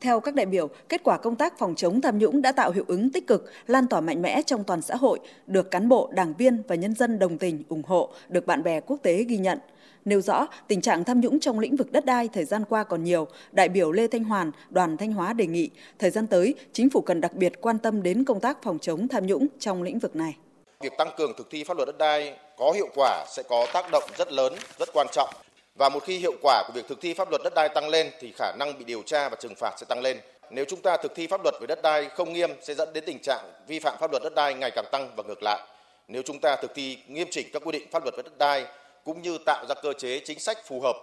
Theo các đại biểu, kết quả công tác phòng chống tham nhũng đã tạo hiệu ứng tích cực, lan tỏa mạnh mẽ trong toàn xã hội, được cán bộ, đảng viên và nhân dân đồng tình, ủng hộ, được bạn bè quốc tế ghi nhận. Nêu rõ tình trạng tham nhũng trong lĩnh vực đất đai thời gian qua còn nhiều, đại biểu Lê Thanh Hoàn, đoàn Thanh Hóa đề nghị thời gian tới chính phủ cần đặc biệt quan tâm đến công tác phòng chống tham nhũng trong lĩnh vực này. Việc tăng cường thực thi pháp luật đất đai có hiệu quả sẽ có tác động rất lớn, rất quan trọng và một khi hiệu quả của việc thực thi pháp luật đất đai tăng lên thì khả năng bị điều tra và trừng phạt sẽ tăng lên. Nếu chúng ta thực thi pháp luật về đất đai không nghiêm sẽ dẫn đến tình trạng vi phạm pháp luật đất đai ngày càng tăng và ngược lại. Nếu chúng ta thực thi nghiêm chỉnh các quy định pháp luật về đất đai cũng như tạo ra cơ chế chính sách phù hợp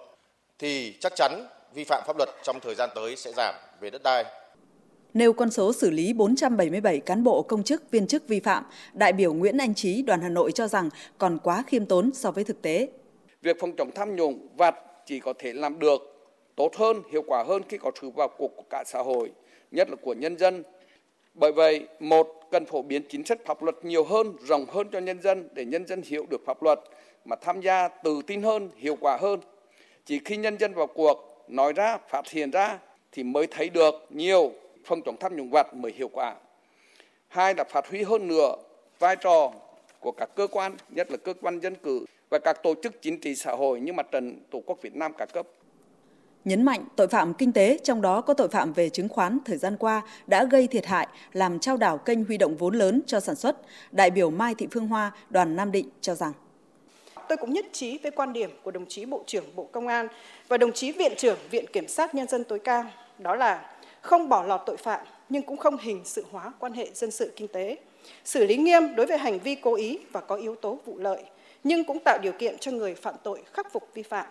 thì chắc chắn vi phạm pháp luật trong thời gian tới sẽ giảm về đất đai. Nêu con số xử lý 477 cán bộ công chức viên chức vi phạm, đại biểu Nguyễn Anh Trí đoàn Hà Nội cho rằng còn quá khiêm tốn so với thực tế. Việc phòng chống tham nhũng vặt chỉ có thể làm được tốt hơn, hiệu quả hơn khi có sự vào cuộc của cả xã hội, nhất là của nhân dân. Bởi vậy, một cần phổ biến chính sách pháp luật nhiều hơn, rộng hơn cho nhân dân để nhân dân hiểu được pháp luật mà tham gia tự tin hơn, hiệu quả hơn. Chỉ khi nhân dân vào cuộc, nói ra, phát hiện ra thì mới thấy được nhiều phòng chống tham nhũng vặt mới hiệu quả. Hai là phát huy hơn nữa vai trò của các cơ quan, nhất là cơ quan dân cử và các tổ chức chính trị xã hội như mặt trận Tổ quốc Việt Nam các cấp. Nhấn mạnh tội phạm kinh tế, trong đó có tội phạm về chứng khoán thời gian qua đã gây thiệt hại, làm trao đảo kênh huy động vốn lớn cho sản xuất. Đại biểu Mai Thị Phương Hoa, đoàn Nam Định cho rằng tôi cũng nhất trí với quan điểm của đồng chí Bộ trưởng Bộ Công an và đồng chí Viện trưởng Viện Kiểm sát Nhân dân tối cao, đó là không bỏ lọt tội phạm nhưng cũng không hình sự hóa quan hệ dân sự kinh tế, xử lý nghiêm đối với hành vi cố ý và có yếu tố vụ lợi, nhưng cũng tạo điều kiện cho người phạm tội khắc phục vi phạm.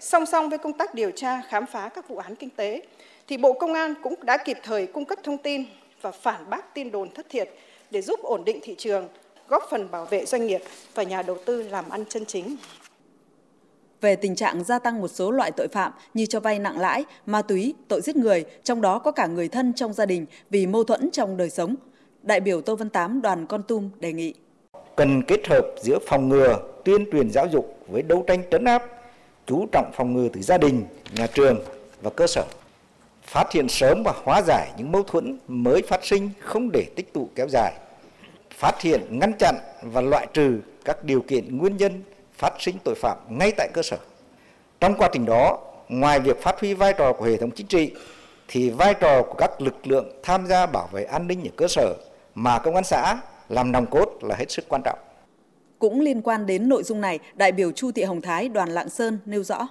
Song song với công tác điều tra, khám phá các vụ án kinh tế, thì Bộ Công an cũng đã kịp thời cung cấp thông tin và phản bác tin đồn thất thiệt để giúp ổn định thị trường, góp phần bảo vệ doanh nghiệp và nhà đầu tư làm ăn chân chính. Về tình trạng gia tăng một số loại tội phạm như cho vay nặng lãi, ma túy, tội giết người, trong đó có cả người thân trong gia đình vì mâu thuẫn trong đời sống, đại biểu Tô Văn Tám đoàn Con Tum đề nghị cần kết hợp giữa phòng ngừa, tuyên truyền giáo dục với đấu tranh trấn áp, chú trọng phòng ngừa từ gia đình, nhà trường và cơ sở. Phát hiện sớm và hóa giải những mâu thuẫn mới phát sinh không để tích tụ kéo dài. Phát hiện, ngăn chặn và loại trừ các điều kiện nguyên nhân phát sinh tội phạm ngay tại cơ sở. Trong quá trình đó, ngoài việc phát huy vai trò của hệ thống chính trị, thì vai trò của các lực lượng tham gia bảo vệ an ninh ở cơ sở mà công an xã làm nòng cốt là hết sức quan trọng. Cũng liên quan đến nội dung này, đại biểu Chu Thị Hồng Thái đoàn Lạng Sơn nêu rõ.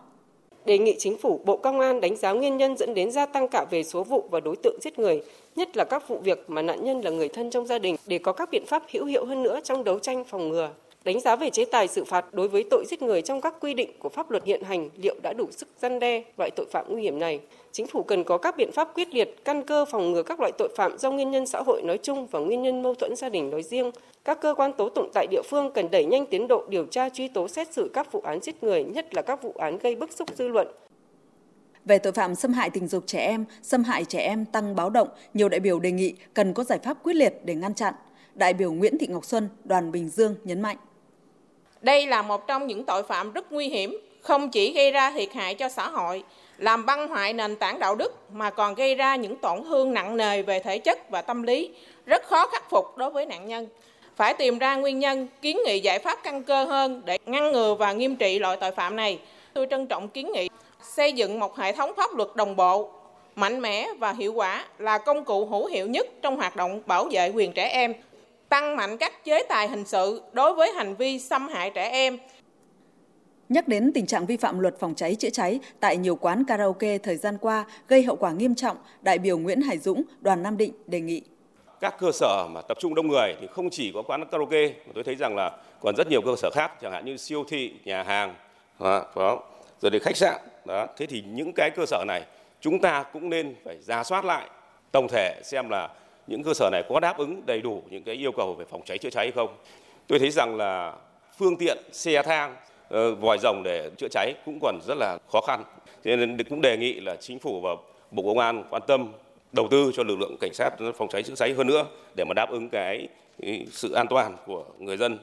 Đề nghị chính phủ, Bộ Công an đánh giá nguyên nhân dẫn đến gia tăng cả về số vụ và đối tượng giết người, nhất là các vụ việc mà nạn nhân là người thân trong gia đình để có các biện pháp hữu hiệu hơn nữa trong đấu tranh phòng ngừa. Đánh giá về chế tài xử phạt đối với tội giết người trong các quy định của pháp luật hiện hành liệu đã đủ sức gian đe loại tội phạm nguy hiểm này. Chính phủ cần có các biện pháp quyết liệt, căn cơ phòng ngừa các loại tội phạm do nguyên nhân xã hội nói chung và nguyên nhân mâu thuẫn gia đình nói riêng. Các cơ quan tố tụng tại địa phương cần đẩy nhanh tiến độ điều tra truy tố xét xử các vụ án giết người, nhất là các vụ án gây bức xúc dư luận, về tội phạm xâm hại tình dục trẻ em, xâm hại trẻ em tăng báo động, nhiều đại biểu đề nghị cần có giải pháp quyết liệt để ngăn chặn. Đại biểu Nguyễn Thị Ngọc Xuân, đoàn Bình Dương nhấn mạnh. Đây là một trong những tội phạm rất nguy hiểm, không chỉ gây ra thiệt hại cho xã hội, làm băng hoại nền tảng đạo đức mà còn gây ra những tổn thương nặng nề về thể chất và tâm lý, rất khó khắc phục đối với nạn nhân. Phải tìm ra nguyên nhân, kiến nghị giải pháp căn cơ hơn để ngăn ngừa và nghiêm trị loại tội phạm này. Tôi trân trọng kiến nghị xây dựng một hệ thống pháp luật đồng bộ, mạnh mẽ và hiệu quả là công cụ hữu hiệu nhất trong hoạt động bảo vệ quyền trẻ em, tăng mạnh các chế tài hình sự đối với hành vi xâm hại trẻ em. Nhắc đến tình trạng vi phạm luật phòng cháy chữa cháy tại nhiều quán karaoke thời gian qua gây hậu quả nghiêm trọng, đại biểu Nguyễn Hải Dũng, đoàn Nam Định đề nghị các cơ sở mà tập trung đông người thì không chỉ có quán karaoke mà tôi thấy rằng là còn rất nhiều cơ sở khác chẳng hạn như siêu thị nhà hàng đó, rồi thì khách sạn đó thế thì những cái cơ sở này chúng ta cũng nên phải ra soát lại tổng thể xem là những cơ sở này có đáp ứng đầy đủ những cái yêu cầu về phòng cháy chữa cháy hay không? Tôi thấy rằng là phương tiện xe thang ờ, vòi rồng để chữa cháy cũng còn rất là khó khăn. Cho nên cũng đề nghị là chính phủ và bộ công an quan tâm đầu tư cho lực lượng cảnh sát phòng cháy chữa cháy hơn nữa để mà đáp ứng cái sự an toàn của người dân.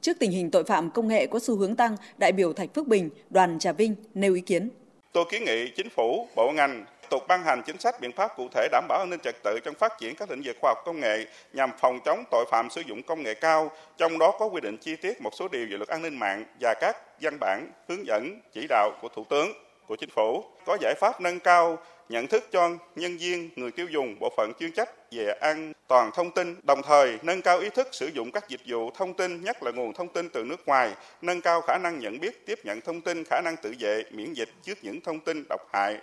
Trước tình hình tội phạm công nghệ có xu hướng tăng, đại biểu Thạch Phước Bình, đoàn Trà Vinh nêu ý kiến. Tôi kiến nghị chính phủ, bộ ngành tục ban hành chính sách biện pháp cụ thể đảm bảo an ninh trật tự trong phát triển các lĩnh vực khoa học công nghệ nhằm phòng chống tội phạm sử dụng công nghệ cao, trong đó có quy định chi tiết một số điều về luật an ninh mạng và các văn bản hướng dẫn chỉ đạo của Thủ tướng, của Chính phủ, có giải pháp nâng cao nhận thức cho nhân viên, người tiêu dùng, bộ phận chuyên trách về an toàn thông tin, đồng thời nâng cao ý thức sử dụng các dịch vụ thông tin, nhất là nguồn thông tin từ nước ngoài, nâng cao khả năng nhận biết, tiếp nhận thông tin, khả năng tự vệ, miễn dịch trước những thông tin độc hại.